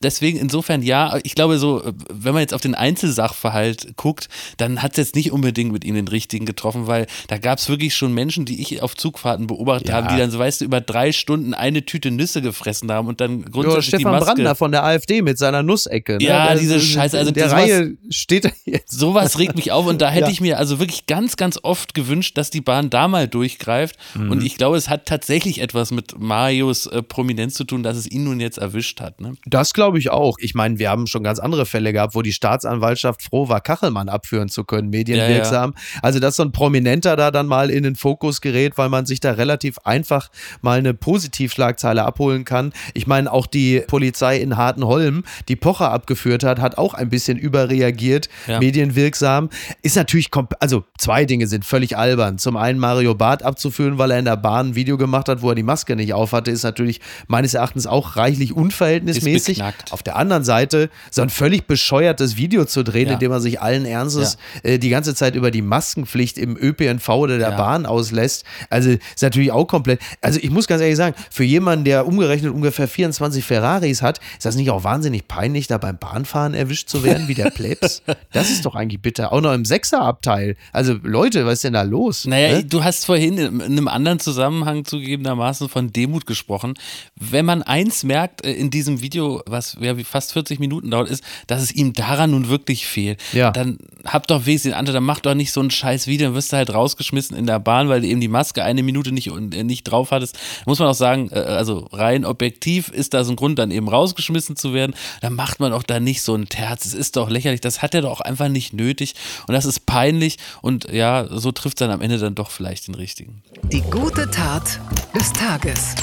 S3: Deswegen insofern ja, ich glaube so, wenn man jetzt auf den Einzelsachverhalt guckt, dann hat es jetzt nicht unbedingt mit ihm den richtigen getroffen, weil da gab es wirklich schon Menschen, die ich auf Zugfahrten beobachtet ja. habe, die dann so, weißt du, über drei Stunden eine Tüte Nüsse gefressen haben und dann grundsätzlich
S1: ja, Stefan
S3: die Maske.
S1: Brandner von der AfD mit seiner Nuss Nussecke. Ne?
S3: Ja, das diese Scheiße. Also
S1: der Reihe steht da
S3: jetzt. Sowas regt mich auf und da <laughs> hätte ja. ich mir also wirklich ganz, ganz oft gewünscht, dass die Bahn da mal durchgreift. Mhm. Und ich glaube, es hat tatsächlich etwas mit Marios äh, Prominenz zu tun, dass es ihn nun jetzt erwischt hat. Ne?
S1: Das glaube ich auch. Ich meine, wir haben schon ganz andere Fälle gehabt, wo die Staatsanwaltschaft froh war, Kachelmann abführen zu können, medienwirksam. Ja, ja. Also, dass so ein Prominenter da dann mal in den Fokus gerät, weil man sich da relativ einfach mal eine Positivschlagzeile abholen kann. Ich meine, auch die Polizei in Hartenholm, die Pocher abgeführt hat, hat auch ein bisschen überreagiert, ja. medienwirksam. Ist natürlich, also zwei Dinge sind völlig albern. Zum einen Mario Barth abzuführen, weil er in der Bahn ein Video gemacht hat, wo er die Maske nicht aufhatte, ist natürlich meines Erachtens auch reichlich unverhältnismäßig. Auf der anderen Seite so ein völlig bescheuertes Video zu drehen, ja. indem er sich allen Ernstes ja. äh, die ganze Zeit über die Maskenpflicht im ÖPNV oder der Bahn auslässt. Also ist natürlich auch komplett. Also ich muss ganz ehrlich sagen, für jemanden, der umgerechnet ungefähr 24 Ferraris hat, ist das nicht auch wahnsinnig peinlich nicht, da beim Bahnfahren erwischt zu werden, wie der Plebs? <laughs> das ist doch eigentlich bitter. Auch noch im Sechserabteil. Also Leute, was ist denn da los?
S3: Naja, ne? du hast vorhin in einem anderen Zusammenhang zugegebenermaßen von Demut gesprochen. Wenn man eins merkt äh, in diesem Video, was ja fast 40 Minuten dauert, ist, dass es ihm daran nun wirklich fehlt. Ja. Dann hab doch wesentlich andere, dann mach doch nicht so ein scheiß Video, dann wirst du halt rausgeschmissen in der Bahn, weil du eben die Maske eine Minute nicht, äh, nicht drauf hattest. Muss man auch sagen, äh, also rein objektiv ist da so ein Grund, dann eben rausgeschmissen zu werden. Dann macht man auch da nicht so ein Terz. Es ist doch lächerlich. Das hat er doch einfach nicht nötig. Und das ist peinlich. Und ja, so trifft es dann am Ende dann doch vielleicht den richtigen.
S2: Die gute Tat des Tages.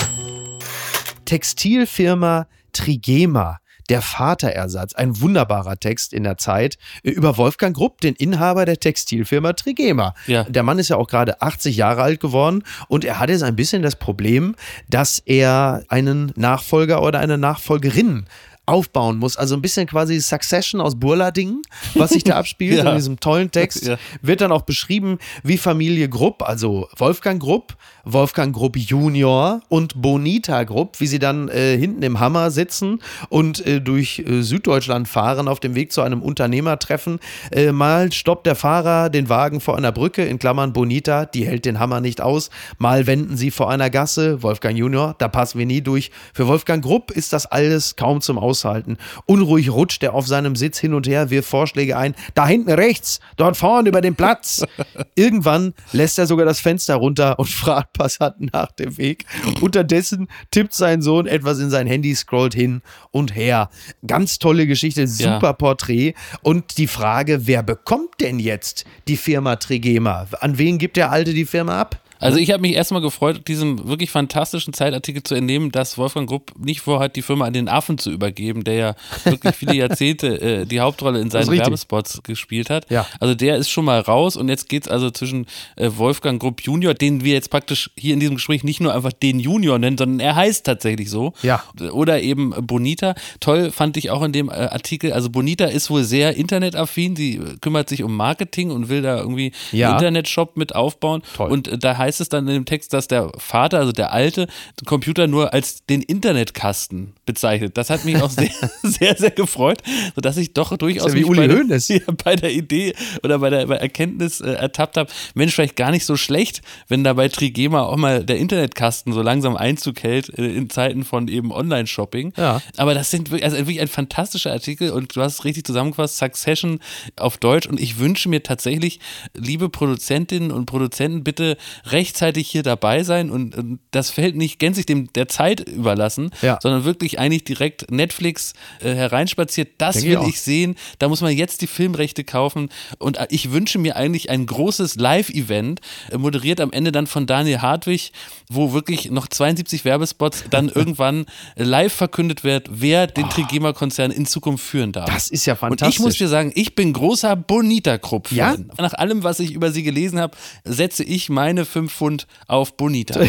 S1: Textilfirma Trigema der Vaterersatz, ein wunderbarer Text in der Zeit über Wolfgang Grupp, den Inhaber der Textilfirma Trigema. Ja. Der Mann ist ja auch gerade 80 Jahre alt geworden und er hat jetzt ein bisschen das Problem, dass er einen Nachfolger oder eine Nachfolgerin aufbauen muss. Also ein bisschen quasi Succession aus Burlading, was sich da <laughs> abspielt ja. in diesem tollen Text. Ja. Wird dann auch beschrieben, wie Familie Grupp, also Wolfgang Grupp, Wolfgang Grupp Junior und Bonita Grupp, wie sie dann äh, hinten im Hammer sitzen und äh, durch äh, Süddeutschland fahren auf dem Weg zu einem Unternehmertreffen. Äh, mal stoppt der Fahrer den Wagen vor einer Brücke, in Klammern Bonita, die hält den Hammer nicht aus. Mal wenden sie vor einer Gasse, Wolfgang Junior, da passen wir nie durch. Für Wolfgang Grupp ist das alles kaum zum Aushalten. Unruhig rutscht er auf seinem Sitz hin und her, wirft Vorschläge ein. Da hinten rechts, dort vorne über den Platz. <laughs> Irgendwann lässt er sogar das Fenster runter und <laughs> fragt Passanten nach dem Weg. Unterdessen tippt sein Sohn etwas in sein Handy, scrollt hin und her. Ganz tolle Geschichte, super ja. Porträt. Und die Frage, wer bekommt denn jetzt die Firma Trigema? An wen gibt der Alte die Firma ab?
S3: Also ich habe mich erstmal gefreut, diesem wirklich fantastischen Zeitartikel zu entnehmen, dass Wolfgang Grupp nicht vorhat, die Firma an den Affen zu übergeben, der ja wirklich viele Jahrzehnte äh, die Hauptrolle in seinen Werbespots gespielt hat. Ja. Also der ist schon mal raus und jetzt geht es also zwischen äh, Wolfgang Grupp Junior, den wir jetzt praktisch hier in diesem Gespräch nicht nur einfach den Junior nennen, sondern er heißt tatsächlich so. Ja. Oder eben Bonita. Toll fand ich auch in dem äh, Artikel, also Bonita ist wohl sehr internetaffin, sie kümmert sich um Marketing und will da irgendwie ja. einen Internetshop mit aufbauen. Toll. Und äh, da heißt es dann in dem Text, dass der Vater, also der alte, den Computer nur als den Internetkasten bezeichnet. Das hat mich auch sehr, <laughs> sehr, sehr gefreut, sodass ich doch durchaus
S1: ja wie Uli bei, der, <laughs>
S3: bei der Idee oder bei der bei Erkenntnis äh, ertappt habe, Mensch, vielleicht gar nicht so schlecht, wenn da bei Trigema auch mal der Internetkasten so langsam Einzug hält äh, in Zeiten von eben Online-Shopping. Ja. Aber das sind wirklich, also wirklich ein fantastischer Artikel und du hast es richtig zusammengefasst, Succession auf Deutsch und ich wünsche mir tatsächlich, liebe Produzentinnen und Produzenten, bitte rechtzeitig hier dabei sein und, und das Feld nicht gänzlich dem der Zeit überlassen, ja. sondern wirklich eigentlich direkt Netflix äh, hereinspaziert. Das Denke will ich, ich sehen. Da muss man jetzt die Filmrechte kaufen und äh, ich wünsche mir eigentlich ein großes Live-Event, äh, moderiert am Ende dann von Daniel Hartwig, wo wirklich noch 72 Werbespots dann <laughs> irgendwann live verkündet wird, wer den oh. Trigema-Konzern in Zukunft führen darf.
S1: Das ist ja fantastisch. Und
S3: ich muss dir sagen, ich bin großer Bonita-Krupp-Fan. Ja? Nach allem, was ich über sie gelesen habe, setze ich meine 5 Pfund auf Bonita.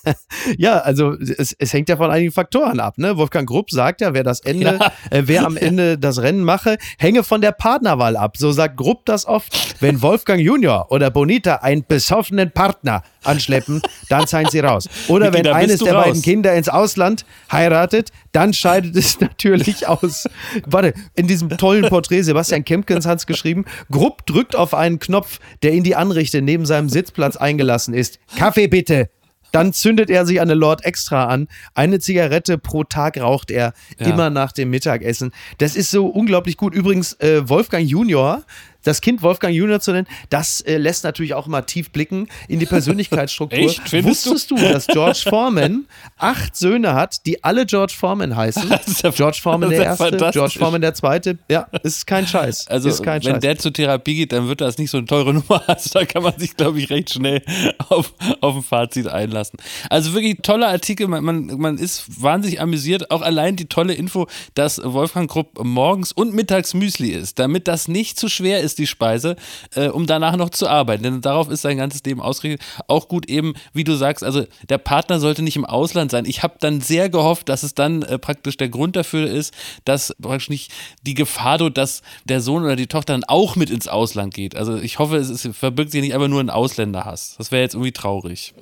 S3: <laughs>
S1: ja, also es, es, hängt ja von einigen Faktoren ab. Ne? Wolfgang Grupp sagt ja, wer das Ende, ja. äh, wer am Ende das Rennen mache, hänge von der Partnerwahl ab. So sagt Grupp das oft. Wenn Wolfgang Junior oder Bonita einen besoffenen Partner anschleppen, dann seien sie raus. Oder wenn eines der raus. beiden Kinder ins Ausland heiratet, dann scheidet es natürlich aus. Warte, in diesem tollen Porträt, Sebastian Kempkens hat es geschrieben, Grupp drückt auf einen Knopf, der in die Anrichte neben seinem Sitzplatz eingelassen ist. Kaffee bitte. Dann zündet er sich eine Lord Extra an. Eine Zigarette pro Tag raucht er ja. immer nach dem Mittagessen. Das ist so unglaublich gut. Übrigens, äh, Wolfgang Junior das Kind Wolfgang Junior zu nennen, das äh, lässt natürlich auch immer tief blicken in die <laughs> Persönlichkeitsstruktur. Echt? Wusstest du? dass George Foreman acht Söhne hat, die alle George Foreman heißen? <laughs> Ja George Foreman der erste, George Foreman der zweite. Ja, ist kein Scheiß.
S3: Also
S1: ist kein
S3: wenn
S1: Scheiß.
S3: der zur Therapie geht, dann wird das nicht so eine teure <laughs> Nummer. Also da kann man sich, glaube ich, recht schnell auf, auf ein Fazit einlassen. Also wirklich toller Artikel. Man, man, man ist wahnsinnig amüsiert. Auch allein die tolle Info, dass Wolfgang Krupp morgens und mittags Müsli ist, damit das nicht zu schwer ist ist die Speise, äh, um danach noch zu arbeiten. Denn darauf ist sein ganzes Leben ausgerichtet. Auch gut eben, wie du sagst, also der Partner sollte nicht im Ausland sein. Ich habe dann sehr gehofft, dass es dann äh, praktisch der Grund dafür ist, dass praktisch nicht die Gefahr droht, dass der Sohn oder die Tochter dann auch mit ins Ausland geht. Also ich hoffe, es ist, verbirgt sich nicht einfach nur ein Ausländerhass. Das wäre jetzt irgendwie traurig.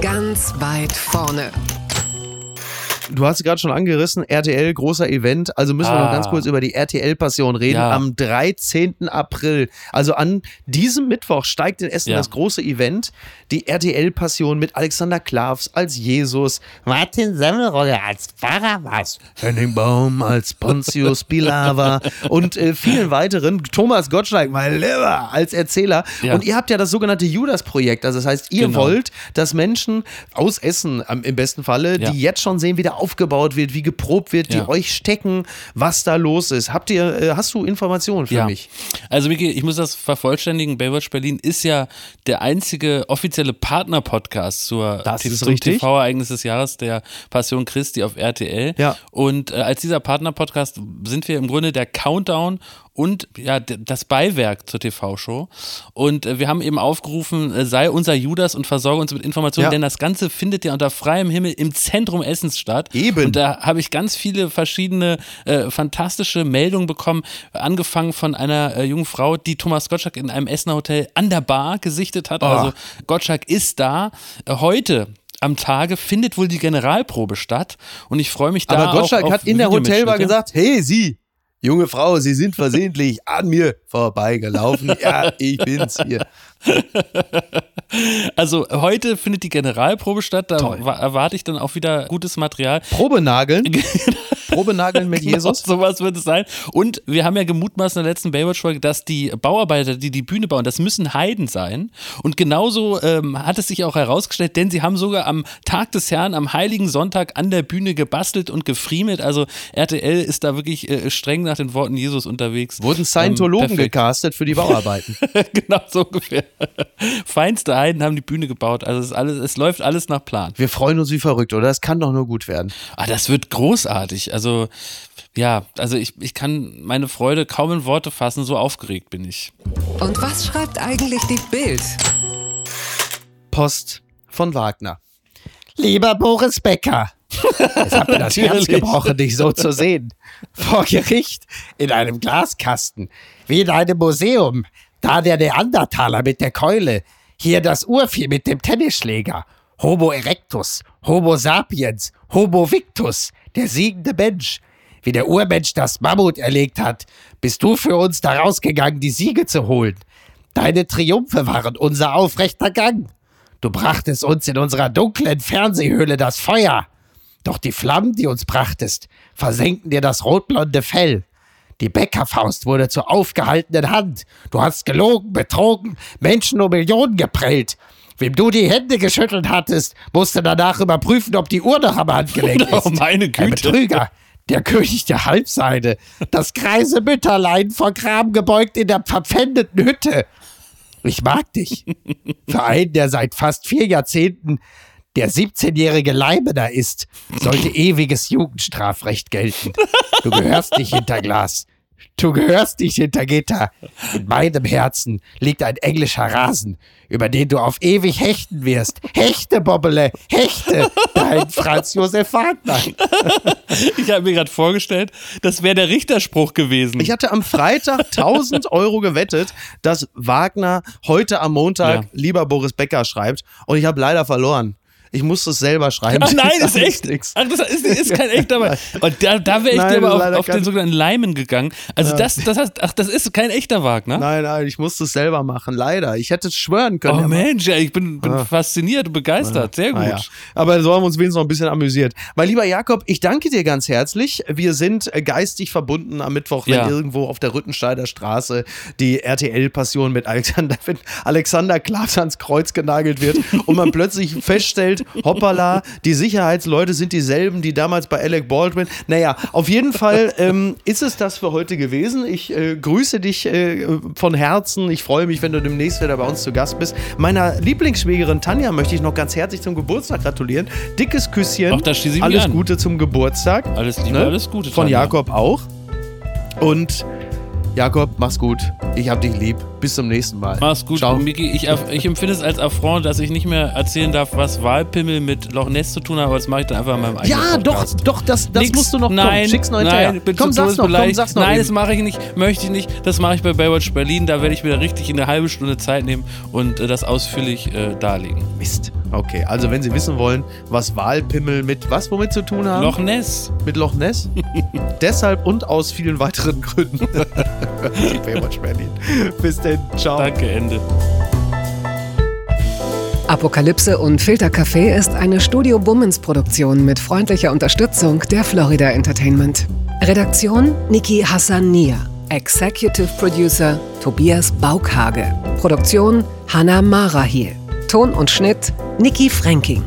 S2: Ganz weit vorne.
S1: Du hast gerade schon angerissen, RTL, großer Event. Also müssen wir noch ganz
S3: Ah.
S1: kurz über die RTL-Passion reden.
S3: Ja.
S1: Am 13. April, also an diesem Mittwoch, steigt in Essen
S3: Ja.
S1: das große Event. Die RTL-Passion mit Alexander Klavs als Jesus, Martin Semmelrogge als Barabbas, Henning Baum als Pontius <laughs> Pilawa und äh, vielen weiteren. Thomas Gottschalk, mein Lieber, als Erzähler.
S3: Ja.
S1: Und ihr habt ja das sogenannte Judas-Projekt. Also das heißt, ihr
S3: Genau.
S1: wollt, dass Menschen aus Essen im besten Falle, die jetzt schon sehen, wie der aufgebaut wird, wie geprobt wird, die
S3: Ja.
S1: euch stecken, was da los ist. Habt ihr, äh, hast du Informationen für
S3: Ja.
S1: mich?
S3: Also Miki, ich muss das vervollständigen. Baywatch Berlin ist ja der einzige offizielle Partner-Podcast zur
S1: Das ist
S3: zum
S1: richtig.
S3: TV-Ereignis des Jahres der Passion Christi auf RTL.
S1: Ja.
S3: Und äh, als dieser Partner-Podcast sind wir im Grunde der Countdown und ja das Beiwerk zur TV-Show. Und äh, wir haben eben aufgerufen, äh, sei unser Judas und versorge uns mit Informationen,
S1: Ja.
S3: denn das Ganze findet ja unter freiem Himmel im Zentrum Essens statt.
S1: Eben.
S3: Und da habe ich ganz viele verschiedene äh, fantastische Meldungen bekommen, angefangen von einer äh, jungen Frau, die Thomas Gottschalk in einem Essener Hotel an der Bar gesichtet hat.
S1: Oh.
S3: Also Gottschalk ist da. Äh, heute am Tage findet wohl die Generalprobe statt und ich freue mich da
S1: Aber Gottschalk hat in der Hotelbar gesagt, hey Sie, junge Frau, Sie sind versehentlich an mir vorbeigelaufen. <laughs> Ja, ich bin's hier. <laughs>
S3: Also heute findet die Generalprobe statt, da
S1: Toll.
S3: erwarte ich dann auch wieder gutes Material.
S1: Probenageln. <laughs> Probenageln mit
S3: Genau,
S1: Jesus.
S3: sowas wird es sein. Und wir haben ja gemutmaßt in der letzten Baywatch-Folge, dass die Bauarbeiter, die die Bühne bauen, das müssen Heiden sein. Und genauso ähm, hat es sich auch herausgestellt, denn sie haben sogar am Tag des Herrn, am Heiligen Sonntag an der Bühne gebastelt und gefriemelt. Also RTL ist da wirklich äh, streng nach den Worten Jesus unterwegs.
S1: Wurden Scientologen
S3: Ähm, perfekt.
S1: gecastet für die Bauarbeiten. <laughs>
S3: genau so ungefähr. <laughs> Feinste Heiden haben die Bühne gebaut. Also es, ist alles, es läuft alles nach Plan.
S1: Wir freuen uns wie verrückt, oder? Das kann doch nur gut werden.
S3: Ah, das wird großartig. Also, ja, also ich, ich kann meine Freude kaum in Worte fassen, so aufgeregt bin ich.
S2: Und was schreibt eigentlich die Bild?
S1: Post von Wagner.
S5: Lieber Boris Becker, es hat mir das Herz
S3: Natürlich.
S5: gebrochen, dich so zu sehen. Vor Gericht, in einem Glaskasten, wie in einem Museum. Da der Neandertaler mit der Keule, hier das Urvieh mit dem Tennisschläger. Homo erectus, Homo sapiens, Homo victus, der siegende Mensch. Wie der Urmensch das Mammut erlegt hat, bist du für uns da rausgegangen, die Siege zu holen. Deine Triumphe waren unser aufrechter Gang. Du brachtest uns in unserer dunklen Fernsehhöhle das Feuer. Doch die Flammen, die uns brachtest, versenkten dir das rotblonde Fell. Die Bäckerfaust wurde zur aufgehaltenen Hand. Du hast gelogen, betrogen, Menschen um Millionen geprellt. Wem du die Hände geschüttelt hattest, musste danach überprüfen, ob die Uhr noch am Handgelenk <laughs> ist.
S3: Oh, meine
S5: Ein
S3: Güte.
S5: Betrüger, der König der Halbseide, das greise Mütterlein vor Kram gebeugt in der verpfändeten Hütte. Ich mag dich. Für einen, der seit fast vier Jahrzehnten der 17-jährige Leibener ist, sollte ewiges Jugendstrafrecht gelten. Du gehörst nicht hinter Glas. Du gehörst nicht hinter Gitter. In meinem Herzen liegt ein englischer Rasen, über den du auf ewig hechten wirst. Hechte, Bobbele, hechte, dein Franz Josef Wagner.
S3: Ich habe mir gerade vorgestellt, das wäre der Richterspruch gewesen.
S1: Ich hatte am Freitag 1000 Euro gewettet, dass Wagner heute am Montag
S3: Ja.
S1: lieber Boris Becker schreibt. Und ich habe leider verloren. Ich musste es selber schreiben. <laughs>
S3: Ach nein,
S1: Das
S3: ist echt.
S1: nix.
S3: Ach, das ist, ist kein echter Wagner. <laughs> Und da, da wäre ich
S1: Nein,
S3: dir aber auf, auf den sogenannten Leimen gegangen. Also das, das heißt, ach, das ist kein echter Wagner.
S1: Nein, nein, ich musste es selber machen. Leider. Ich hätte es schwören können.
S3: Oh Mensch, ja, ich bin, bin fasziniert und begeistert. Sehr gut.
S1: Ah, ja. Aber so haben wir uns wenigstens noch ein bisschen amüsiert. Mein lieber Jakob, ich danke dir ganz herzlich. Wir sind äh, geistig verbunden am Mittwoch, wenn
S3: Ja.
S1: irgendwo auf der Rüttensteider Straße die RTL-Passion mit Alexander, <laughs> Alexander Klaas ans Kreuz genagelt wird und man plötzlich feststellt, hoppala, die Sicherheitsleute sind dieselben, die damals bei Alec Baldwin. Naja, auf jeden Fall ähm, ist es das für heute gewesen. Ich äh, grüße dich äh, von Herzen. Ich freue mich, wenn du demnächst wieder bei uns zu Gast bist. Meiner Lieblingsschwägerin Tanja möchte ich noch ganz herzlich zum Geburtstag gratulieren. Dickes Küsschen.
S3: Ach, da schließe ich
S1: Alles
S3: an.
S1: Gute zum Geburtstag.
S3: Alles Liebe,
S1: Ne?
S3: alles Gute.
S1: Von
S3: Tanja.
S1: Jakob auch. Und Jakob, mach's gut. Ich hab dich lieb. Bis zum nächsten Mal.
S3: Mach's gut,
S1: Ciao.
S3: Miki. Ich, ich empfinde es als Affront, dass ich nicht mehr erzählen darf, was Wahlpimmel mit Loch Ness zu tun hat, aber das mache ich dann einfach in meinem eigenen
S1: Ja, doch,
S3: Podcast.
S1: doch, das, das
S3: Nix.
S1: musst du noch
S3: nein,
S1: kommen. Schick's noch
S3: nein,
S1: hinterher.
S3: bin
S1: Komm, sag's noch, komm, sag's noch.
S3: Nein,
S1: eben.
S3: das mache ich nicht, möchte ich nicht. Das mache ich bei Baywatch Berlin. Da werde ich mir richtig in eine halbe Stunde Zeit nehmen und äh, das ausführlich äh, darlegen.
S1: Mist. Okay, also wenn Sie wissen wollen, was Wahlpimmel mit was womit zu tun haben?
S3: Loch Ness.
S1: mit Loch Ness. <laughs> Deshalb und aus vielen weiteren Gründen. <laughs> Baywatch Berlin. Bis denn. Ciao.
S3: Danke, Ende.
S2: Apokalypse und Filtercafé ist eine Studio Bummens Produktion mit freundlicher Unterstützung der Florida Entertainment. Redaktion Niki Hassania. Executive Producer Tobias Baukhage. Produktion Hanna Marahiel. Ton und Schnitt Niki Fränking.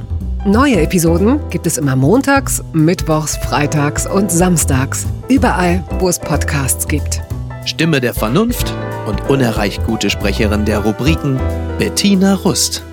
S2: Neue Episoden gibt es immer montags, mittwochs, freitags und samstags. Überall, wo es Podcasts gibt.
S1: Stimme der Vernunft und unerreicht gute Sprecherin der Rubriken Bettina Rust.